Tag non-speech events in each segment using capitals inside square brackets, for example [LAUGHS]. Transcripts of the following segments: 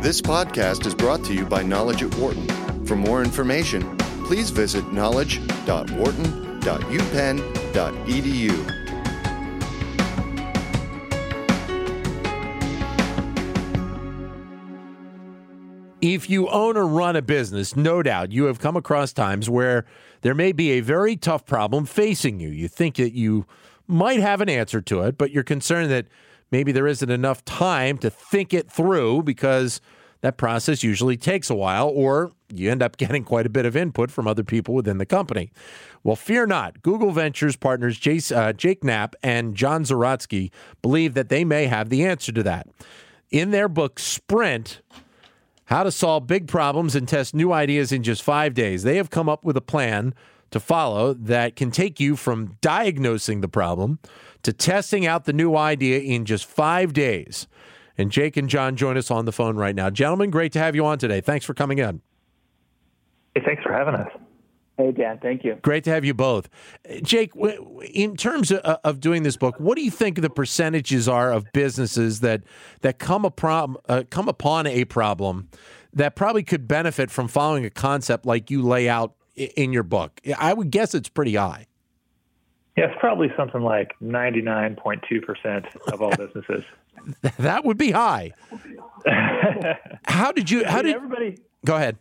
This podcast is brought to you by Knowledge at Wharton. For more information, please visit knowledge.wharton.upenn.edu. If you own or run a business, no doubt you have come across times where there may be a very tough problem facing you. You think that you might have an answer to it, but you're concerned that maybe there isn't enough time to think it through because that process usually takes a while, or you end up [LAUGHS] getting quite a bit of input from other people within the company. Well, fear not. Google Ventures partners Jace, uh, Jake Knapp and John Zeratsky believe that they may have the answer to that. In their book, Sprint, how to solve big problems and test new ideas in just five days. They have come up with a plan to follow that can take you from diagnosing the problem to testing out the new idea in just five days. And Jake and John join us on the phone right now. Gentlemen, great to have you on today. Thanks for coming in. Hey, thanks for having us. Hey, Dan, thank you. Great to have you both. Jake, in terms of, of doing this book, what do you think the percentages are of businesses that that come a prob- uh, come upon a problem that probably could benefit from following a concept like you lay out in your book? I would guess it's pretty high. Yeah, it's probably something like 99.2% of all businesses. [LAUGHS] that would be high. [LAUGHS] how did you, how did everybody, go ahead.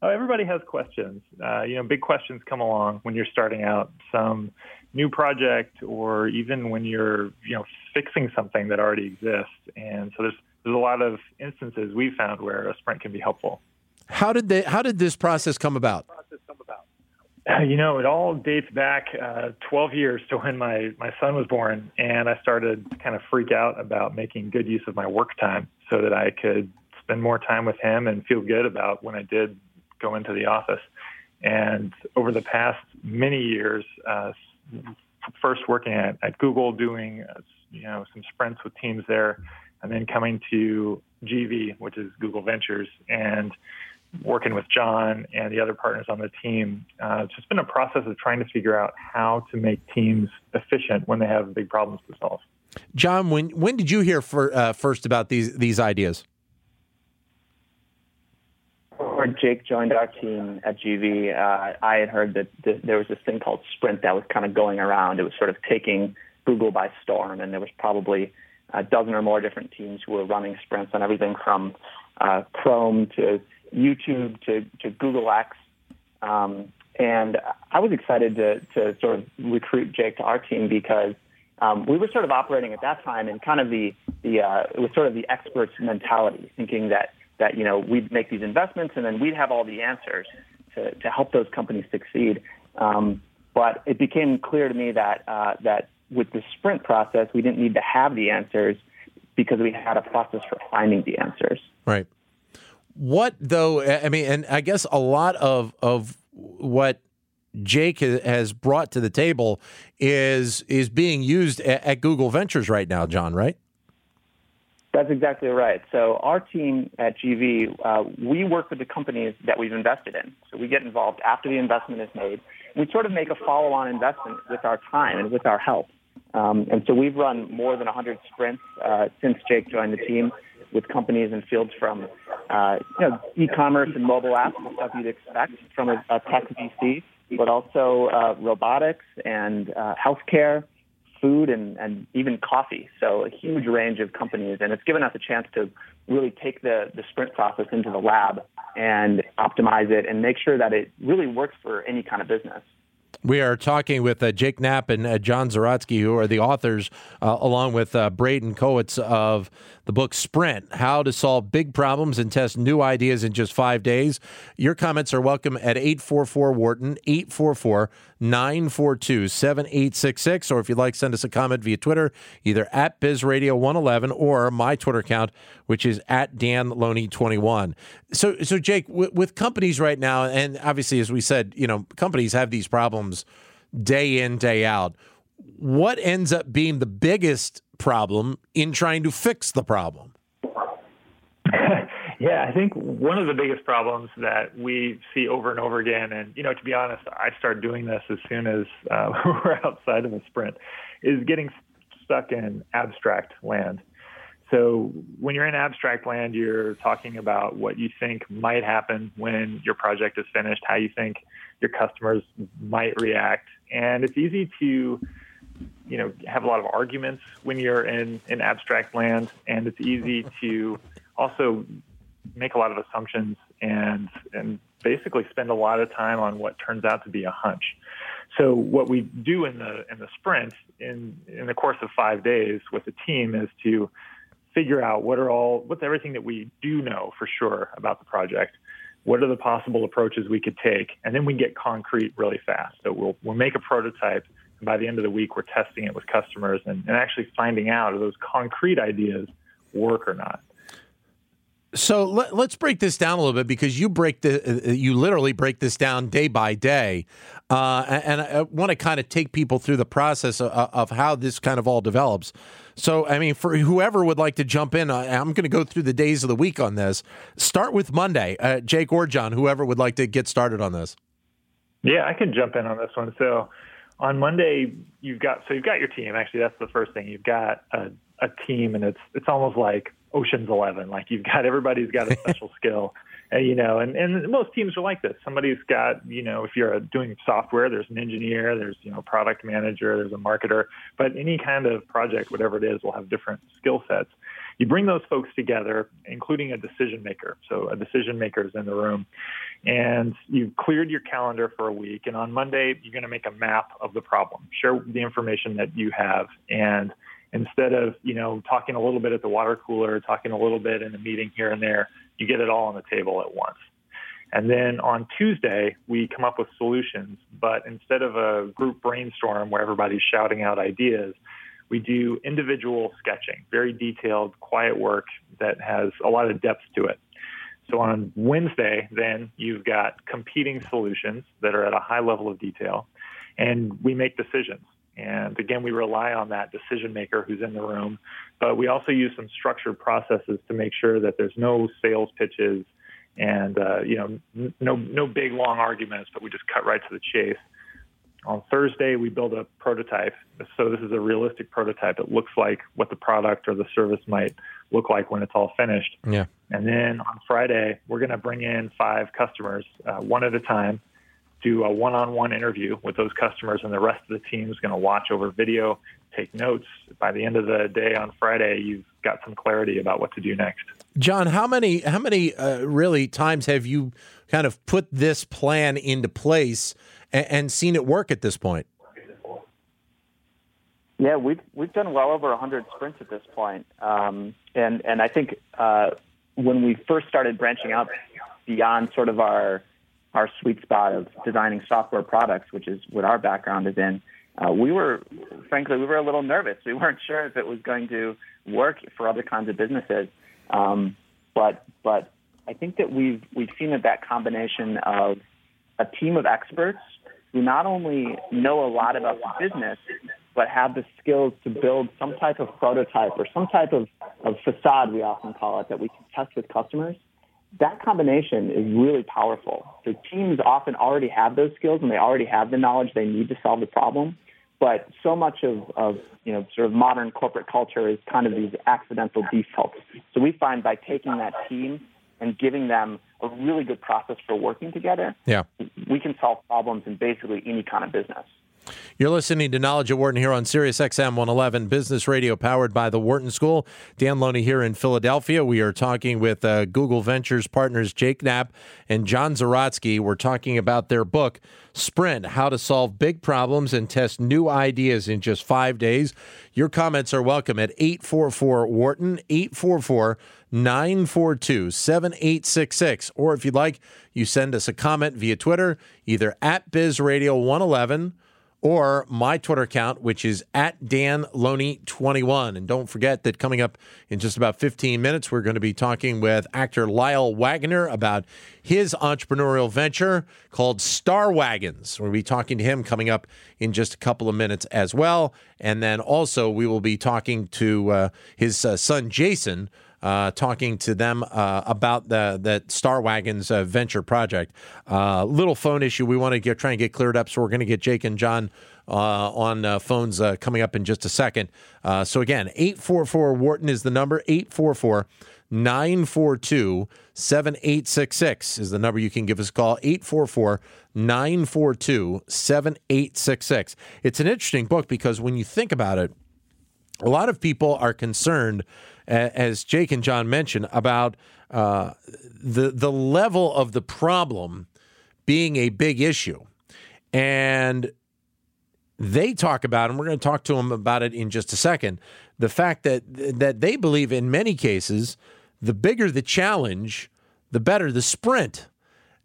Oh, everybody has questions. Uh, you know, big questions come along when you're starting out some new project, or even when you're, you know, fixing something that already exists. And so there's there's a lot of instances we've found where a sprint can be helpful. How did they? How did this process come about? Uh, [LAUGHS] you know, it all dates back uh, 12 years to when my my son was born, and I started to kind of freak out about making good use of my work time so that I could spend more time with him and feel good about when I did go into the office. And over the past many years, uh, first working at, at Google, doing uh, you know some sprints with teams there, and then coming to GV, which is Google Ventures, and working with John and the other partners on the team. Uh, it's just been a process of trying to figure out how to make teams efficient when they have big problems to solve. John, when when did you hear for, uh, first about these these ideas? before Jake joined our team at GV, uh, I had heard that th- there was this thing called Sprint that was kind of going around. It was sort of taking Google by storm, and there was probably a dozen or more different teams who were running sprints on everything from uh, Chrome to YouTube to, to Google X. Um, and I was excited to, to sort of recruit Jake to our team because um, we were sort of operating at that time in kind of the, the uh, it was sort of the experts mentality, thinking that that you know we'd make these investments and then we'd have all the answers to, to help those companies succeed. Um, but it became clear to me that uh, that with the sprint process, we didn't need to have the answers because we had a process for finding the answers. Right. What though? I mean, and I guess a lot of of what Jake has brought to the table is is being used at, at Google Ventures right now, John. Right? That's exactly right. So our team at GV, uh, we work with the companies that we've invested in. So we get involved after the investment is made. We sort of make a follow-on investment with our time and with our help. Um, and so we've run more than 100 sprints uh, since Jake joined the team with companies in fields from uh, you know, e-commerce and mobile apps, stuff you'd expect from a, a tech VC, but also uh, robotics and uh, healthcare food and, and even coffee. So a huge range of companies. And it's given us a chance to really take the, the sprint process into the lab and optimize it and make sure that it really works for any kind of business. We are talking with uh, Jake Knapp and uh, John Zeratsky, who are the authors, uh, along with uh, Braden Kowitz of the book Sprint How to Solve Big Problems and Test New Ideas in Just Five Days. Your comments are welcome at 844 Wharton, 844 942 7866. Or if you'd like, send us a comment via Twitter, either at BizRadio111 or my Twitter account, which is at Dan Loney21. So, so Jake, w- with companies right now, and obviously, as we said, you know, companies have these problems day in, day out. What ends up being the biggest problem in trying to fix the problem? [LAUGHS] Yeah, I think one of the biggest problems that we see over and over again, and you know, to be honest, I started doing this as soon as uh, [LAUGHS] we're outside of a sprint, is getting stuck in abstract land. So when you're in abstract land, you're talking about what you think might happen when your project is finished, how you think your customers might react, and it's easy to you know have a lot of arguments when you're in in abstract land, and it's easy to also make a lot of assumptions and and basically spend a lot of time on what turns out to be a hunch. So what we do in the in the sprint in in the course of five days with the team is to figure out what are all what's everything that we do know for sure about the project. What are the possible approaches we could take, and then we get concrete really fast. So we'll we'll make a prototype, and by the end of the week, we're testing it with customers and, and actually finding out if those concrete ideas work or not. So let, us break this down a little bit because you break the uh, you literally break this down day by day, uh, and I want to kind of take people through the process of, of, how this kind of all develops. So I mean, for whoever would like to jump in, I'm going to go through the days of the week on this. Start with Monday, uh, Jake or John, whoever would like to get started on this. Yeah, I can jump in on this one. So on Monday, you've got so you've got your team. Actually, that's the first thing. You've got a, a team, and it's it's almost like Ocean's Eleven. Like you've got everybody's got a special [LAUGHS] skill, and, you know, and and most teams are like this. Somebody's got you know, if you're doing software, there's an engineer, there's you know, product manager, there's a marketer. But any kind of project, whatever it is, will have different skill sets. You bring those folks together, including a decision maker. So a decision maker is in the room, and you've cleared your calendar for a week. And on Monday, you're going to make a map of the problem. Share the information that you have and instead of you know talking a little bit at the water cooler, talking a little bit in a meeting here and there, you get it all on the table at once. And then on Tuesday, we come up with solutions. But instead of a group brainstorm where everybody's shouting out ideas, we do individual sketching, very detailed, quiet work that has a lot of depth to it. So on Wednesday, then you've got competing solutions that are at a high level of detail, and we make decisions. And again, we rely on that decision maker who's in the room, but we also use some structured processes to make sure that there's no sales pitches and uh, you know no no big long arguments, but we just cut right to the chase. On Thursday, we build a prototype. So this is a realistic prototype. It looks like what the product or the service might look like when it's all finished. Yeah. And then on Friday, we're going to bring in five customers, uh, one at a time, do a one-on-one interview with those customers, and the rest of the team is going to watch over video, take notes. By the end of the day on Friday, you've got some clarity about what to do next. John, how many how many uh, really times have you kind of put this plan into place and, and seen it work at this point? Yeah, we've we've done well over 100 sprints at this point. Um, and and I think uh, when we first started branching out beyond sort of our our sweet spot of designing software products, which is what our background is in, uh, we were, frankly, we were a little nervous. We weren't [LAUGHS] sure if it was going to work for other kinds of businesses. Um, but, but I think that we've, we've seen that that combination of a team of experts who not only know a lot about the business, but have the skills to build some type of prototype or some type of, of facade, we often call it, that we can test with customers that combination is really powerful. So teams often already have those skills and they already have the knowledge they need to solve the problem. But so much of, of you know sort of modern corporate culture is kind of these accidental defaults. So we find by taking that team and giving them a really good process for working together, yeah. we can solve problems in basically any kind of business. You're listening to Knowledge at Wharton here on Sirius XM 111 Business Radio, powered by the Wharton School. Dan Loney here in Philadelphia. We are talking with uh, Google Ventures partners Jake Knapp and John Zeratsky. We're talking about their book, Sprint How to Solve Big Problems and Test New Ideas in Just Five Days. Your comments are welcome at 844 Wharton, 844 942 7866. Or if you'd like, you send us a comment via Twitter, either at BizRadio111 or my Twitter account, which is at Dan Loney21. And don't forget that coming up in just about 15 minutes, we're going to be talking with actor Lyle Waggoner about his entrepreneurial venture called Star Waggons. We'll be talking to him coming up in just a couple of minutes as well. And then also, we will be talking to uh, his uh, son, Jason uh, talking to them uh, about the that Star Waggons uh, venture project. Uh, little phone issue we want to get try and get cleared up, so we're going to get Jake and John uh, on uh, phones coming up in just a second. So, again, 844 Wharton is the number, 844 942 7866 is the number you can give us a call, 844 942 7866. It's an interesting book because when you think about it, a lot of people are concerned, as Jake and John mentioned, about uh, the the level of the problem being a big issue, and they talk about, and we're going to talk to them about it in just a second. The fact that that they believe in many cases, the bigger the challenge, the better the sprint,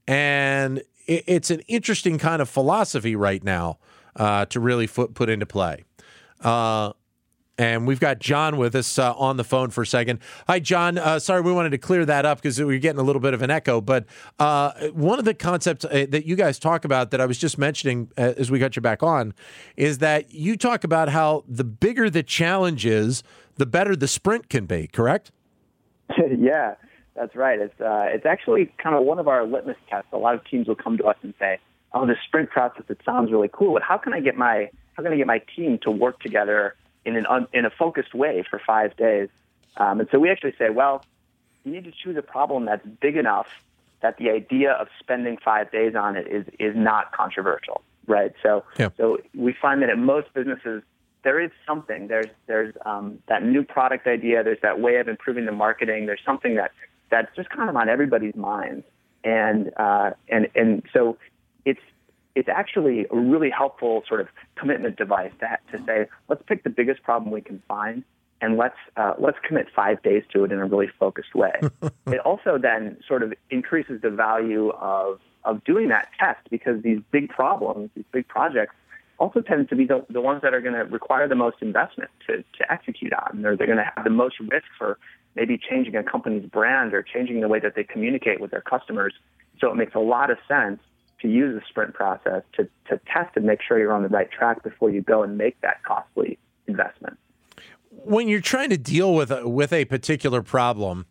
and it, it's an interesting kind of philosophy right now uh, to really put put into play. Uh, and we've got John with us uh, on the phone for a second. Hi, John. Uh, sorry, we wanted to clear that up because we were getting a little bit of an echo. But uh, one of the concepts uh, that you guys talk about that I was just mentioning uh, as we got you back on is that you talk about how the bigger the challenge is, the better the sprint can be, correct? [LAUGHS] yeah, that's right. It's, uh, it's actually kind of one of our litmus tests. A lot of teams will come to us and say, oh, the sprint process, it sounds really cool, but how can I get my, how can I get my team to work together in an un, in a focused way for five days. Um, and so we actually say, well, you need to choose a problem that's big enough that the idea of spending five days on it is is not controversial, right? So yeah. so we find that at most businesses there is something there's there's um, that new product idea, there's that way of improving the marketing, there's something that that's just kind of on everybody's minds, and uh, and and so it's it's actually a really helpful sort of commitment device to, to say, let's pick the biggest problem we can find and let's uh, let's commit five days to it in a really focused way. [LAUGHS] it also then sort of increases the value of of doing that test because these big problems, these big projects, also tend to be the, the ones that are going to require the most investment to, to execute on. Or they're going to have the most risk for maybe changing a company's brand or changing the way that they communicate with their customers. So it makes a lot of sense to use the sprint process to, to test and make sure you're on the right track before you go and make that costly investment. When you're trying to deal with a, with a particular problem,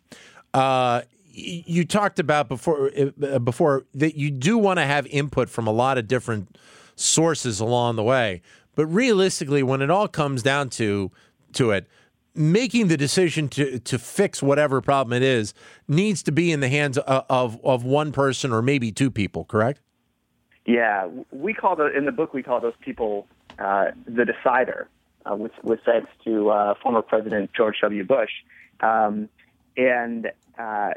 uh, you talked about before uh, before that you do want to have input from a lot of different sources along the way. But realistically, when it all comes down to to it, making the decision to to fix whatever problem it is needs to be in the hands of of, of one person or maybe two people. Correct? Yeah, we call the in the book we call those people uh, the decider, uh, with, with thanks to uh, former President George W. Bush, um, and uh,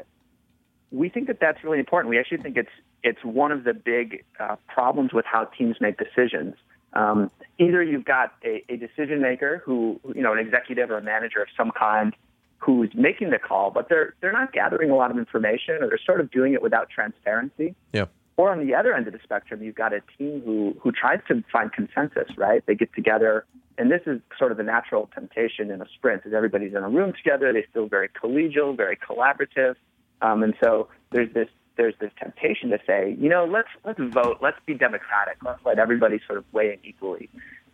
we think that that's really important. We actually think it's it's one of the big uh, problems with how teams make decisions. Um, either you've got a, a decision maker who, you know, an executive or a manager of some kind who's making the call, but they're they're not gathering a lot of information, or they're sort of doing it without transparency. Yeah. Or on the other end of the spectrum, you've got a team who, who tries to find consensus, right? They get together, and this is sort of the natural temptation in a sprint, is everybody's in a room together. They feel very collegial, very collaborative. Um, and so there's this there's this temptation to say, you know, let's let's vote, let's be democratic, let's let everybody sort of weigh in equally.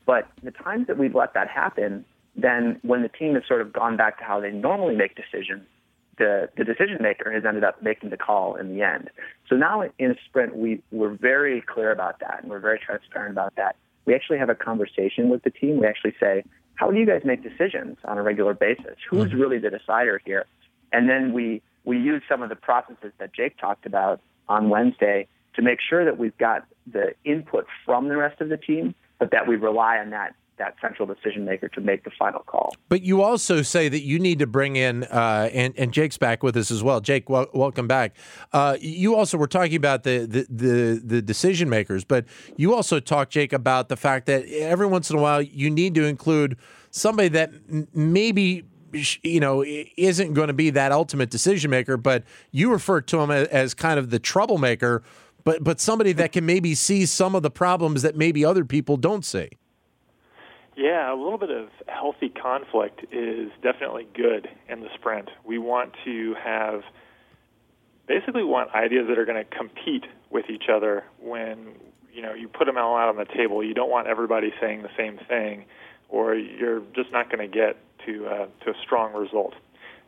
But the times that we've let that happen, then when the team has sort of gone back to how they normally make decisions, the, the decision maker has ended up making the call in the end. So now in sprint, we, we're very clear about that and we're very transparent about that. We actually have a conversation with the team. We actually say, how do you guys make decisions on a regular basis? Who's mm-hmm. really the decider here? And then we, we use some of the processes that Jake talked about on Wednesday to make sure that we've got the input from the rest of the team, but that we rely on that that central decision maker to make the final call. But you also say that you need to bring in, uh, and, and Jake's back with us as well. Jake, wel- welcome back. Uh, you also were talking about the, the, the, the, decision makers, but you also talked, Jake, about the fact that every once in a while you need to include somebody that m- maybe you know isn't going to be that ultimate decision maker, but you refer to him as, kind of the troublemaker. But, but somebody that can maybe see some of the problems that maybe other people don't see. Yeah, a little bit of healthy conflict is definitely good in the sprint. We want to have basically want ideas that are going to compete with each other when you know you put them all out on the table. You don't want everybody saying the same thing, or you're just not going to get to uh, to a strong result.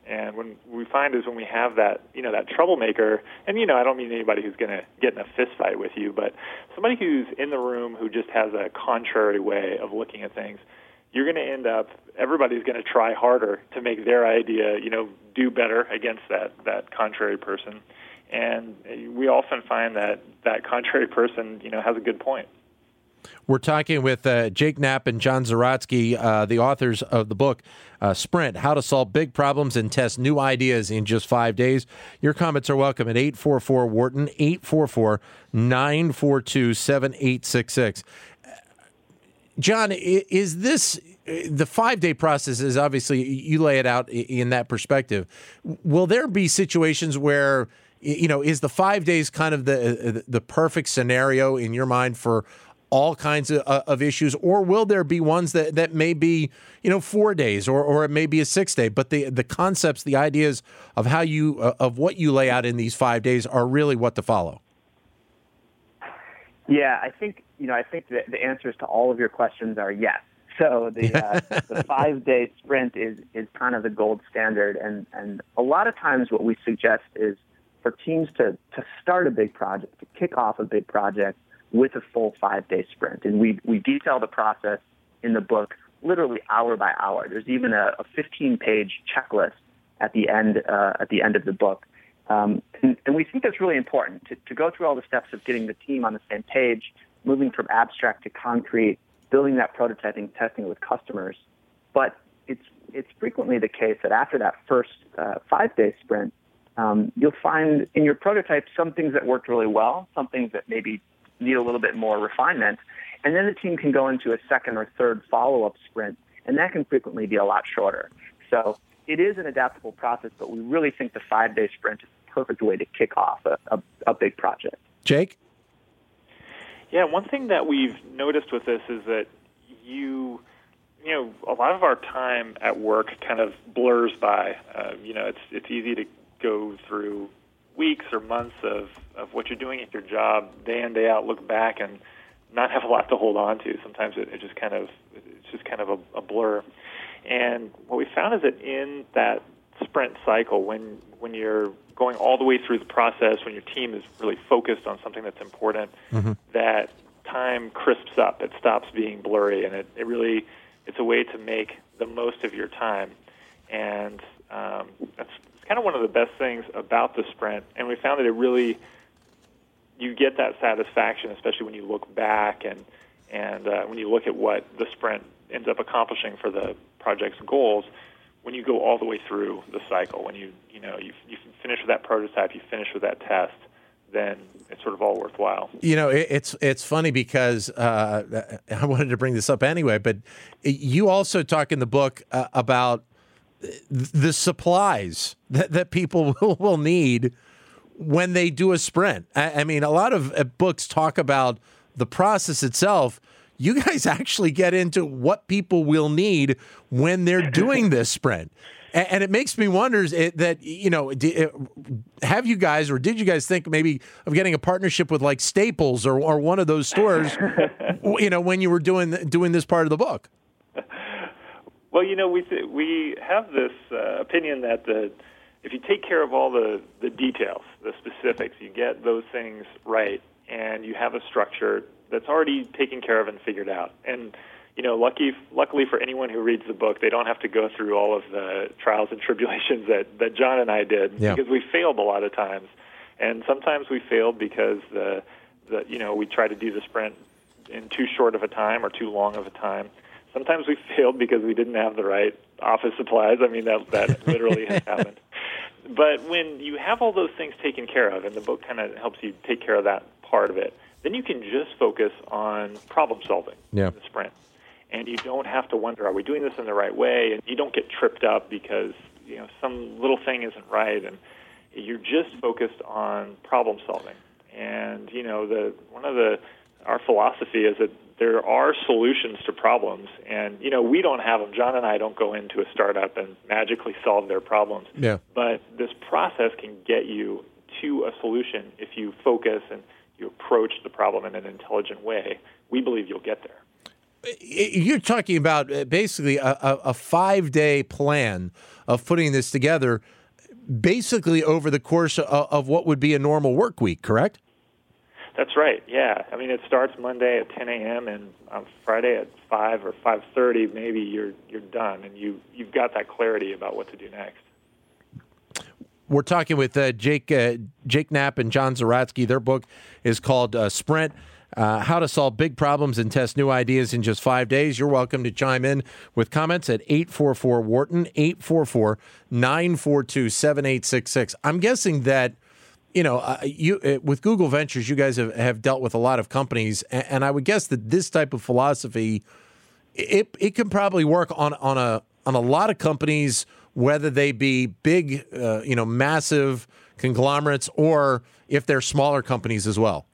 And when we find is when we have that, you know, that troublemaker, and you know, I don't mean anybody who's going to get in a fist fight with you, but somebody who's in the room who just has a contrary way of looking at things, you're going to end up. Everybody's going to try harder to make their idea, you know, do better against that that contrary person. And we often find that that contrary person, you know, has a good point. We're talking with uh, Jake Knapp and John Zeratsky, uh, the authors of the book uh, Sprint How to Solve Big Problems and Test New Ideas in Just Five Days. Your comments are welcome at 844 Wharton, 844 942 7866. John, is this the five day process? Is obviously you lay it out in that perspective. Will there be situations where you know is the five days kind of the the perfect scenario in your mind for all kinds of, uh, of issues, or will there be ones that, that may be, you know, four days, or, or it may be a six day? But the the concepts, the ideas of how you uh, of what you lay out in these five days are really what to follow. Yeah, I think you know. I think the, the answers to all of your questions are yes. So the uh, [LAUGHS] the five day sprint is is kind of the gold standard, and and a lot of times what we suggest is for teams to to start a big project, to kick off a big project with a full five day sprint. And we, we detail the process in the book literally hour by hour. There's even a, a 15 page checklist at the end, uh, at the end of the book. Um, and, and, we think that's really important to, to go through all the steps of getting the team on the same page, moving from abstract to concrete, building that prototyping, testing with customers. But it's, it's frequently the case that after that first uh, five day sprint, um, you'll find in your prototype some things that worked really well, some things that maybe need a little bit more refinement. And then the team can go into a second or third follow up sprint, and that can frequently be a lot shorter. So it is an adaptable process, but we really think the five day sprint is the perfect way to kick off a, a, a big project. Jake? Yeah, one thing that we've noticed with this is that you you know, a lot of our time at work kind of blurs by. Uh, you know, it's it's easy to go through weeks or months of, of what you're doing at your job day in day out look back and not have a lot to hold on to. Sometimes it, it just kind of it's just kind of a, a blur. And what we found is that in that sprint cycle when when you're going all the way through the process when your team is really focused on something that's important mm-hmm. that time crisps up it stops being blurry and it, it really it's a way to make the most of your time. And um, that's kind of one of the best things about the sprint, and we found that it really you get that satisfaction, especially when you look back and and uh, when you look at what the sprint ends up accomplishing for the project's goals. When you go all the way through the cycle, when you you know you you finish with that prototype, you finish with that test, then it's sort of all worthwhile. You know, it's it's funny because uh, [LAUGHS] I wanted to bring this up anyway, but you also talk in the book uh, about the supplies that, that people [LAUGHS] will, will need when they do a sprint. I, I mean, a lot of uh, books talk about the process itself. You guys [LAUGHS] actually get into what people will need when they're doing this sprint. And, it makes me wonder that, you know, have you guys or did you guys think maybe of getting a partnership with like Staples or, or one of those stores, [LAUGHS] you know, when you were doing doing this part of the book? Well, you know, we th- we have this uh, opinion that the if you take care of all the the details, the specifics, you get those things right, and you have a structure that's already taken care of and figured out. And you know, lucky luckily for anyone who reads the book, they don't have to go through all of the trials and [LAUGHS] tribulations that that John and I did yeah. because we failed a lot of times, and sometimes we failed because the the you know we tried to do the sprint in too short of a time or too long of a time Sometimes we failed because we didn't have the right office supplies. I mean, that that [LAUGHS] literally has happened. But when you have all those things taken care of, and the book kind of helps you take care of that part of it, then you can just focus on problem solving yeah. in the sprint. And you don't have to wonder, are we doing this in the right way? And you don't get tripped up because you know some little thing isn't right, and you're just focused on problem solving. And you know, the one of the our philosophy is that there are solutions to problems, and you know we don't have them. John and I don't go into a startup and magically solve their problems. Yeah. But this process can get you to a solution if you focus and you approach the problem in an intelligent way. We believe you'll get there. you're talking about uh, basically a, a five day plan of putting this together, basically over the course of, of what would be a normal work week, correct? That's right. Yeah, I mean it starts Monday at 10 a.m. and on Friday at 5 or 5:30, maybe you're you're done and you you've got that clarity about what to do next. We're talking with uh, Jake uh, Jake Knapp and John Zeratsky. Their book is called uh, Sprint. Uh, how to solve big problems and test new ideas in just five days. You're welcome to chime in with comments at 844 Wharton, 844 942 7866. I'm guessing that you know, uh, you uh, with Google Ventures, you guys have, have dealt with a lot of companies, and, and, I would guess that this type of philosophy, it it can probably work on on a on a lot of companies, whether they be big, uh, you know, massive conglomerates, or if they're smaller companies as well.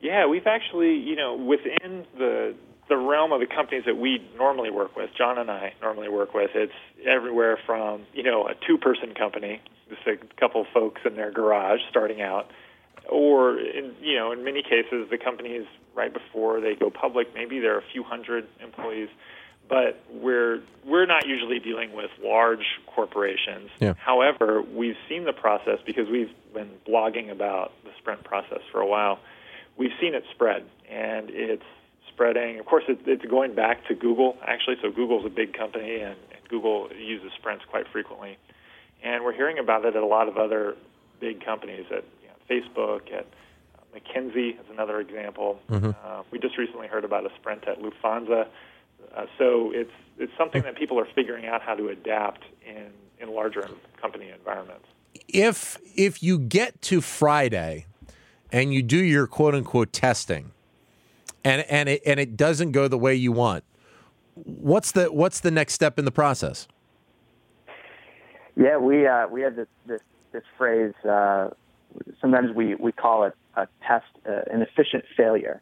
Yeah, we've actually, you know, within the the realm of the companies that we normally work with, John and I normally work with, it's everywhere from you know a two-person company, just a couple folks in their garage starting out, or in you know in many cases the companies right before they go public, maybe there are a few hundred employees, but we're we're not usually dealing with large corporations. Yeah. However, we've seen the process because we've been blogging about the sprint process for a while. We've seen it spread, and it's spreading. Of course, it, it's going back to Google actually. So Google's a big company, and, and Google uses sprints quite frequently. And we're hearing about it at a lot of other big companies, at you know, Facebook, at uh, McKinsey is another example. Mm-hmm. Uh, we just recently heard about a sprint at Lufthansa. Uh, so it's it's something that people are figuring out how to adapt in in larger company environments. If if you get to Friday and you do your quote unquote testing, and and it and it doesn't go the way you want, what's the what's the next step in the process? Yeah, we uh, we have this this, this phrase. Uh, sometimes we, we call it a test, uh, an efficient failure.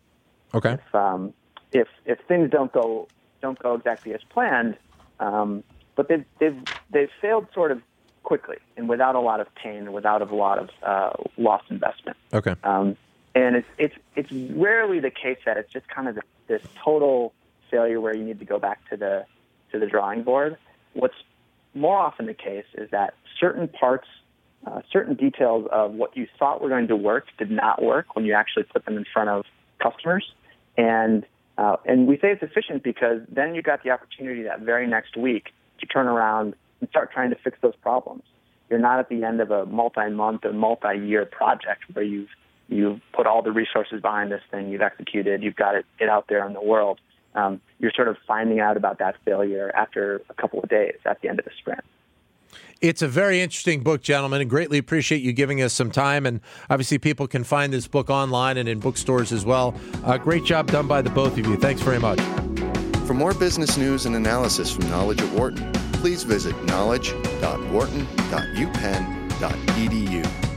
Okay. If, um, if if things don't go don't go exactly as planned, um, but they've they've they've failed sort of quickly and without a lot of pain without a lot of uh, lost investment. Okay. Um, and it's it's it's rarely the case that it's just kind of this total failure where you need to go back to the to the drawing board. What's more often the case is that certain parts, uh, certain details of what you thought were going to work did not work when you actually put them in front of customers, and uh, and we say it's efficient because then you got the opportunity that very next week to turn around and start trying to fix those problems. You're not at the end of a multi-month or multi-year project where you've you've put all the resources behind this thing, you've executed, you've got it, it out there in the world. Um, you're sort of finding out about that failure after a couple of days at the end of the sprint. It's a very interesting book, gentlemen, and greatly appreciate you giving us some time. And obviously, people can find this book online and in bookstores as well. Uh, great job done by the both of you. Thanks very much. For more business news and analysis from Knowledge at Wharton, please visit knowledge.wharton.upenn.edu.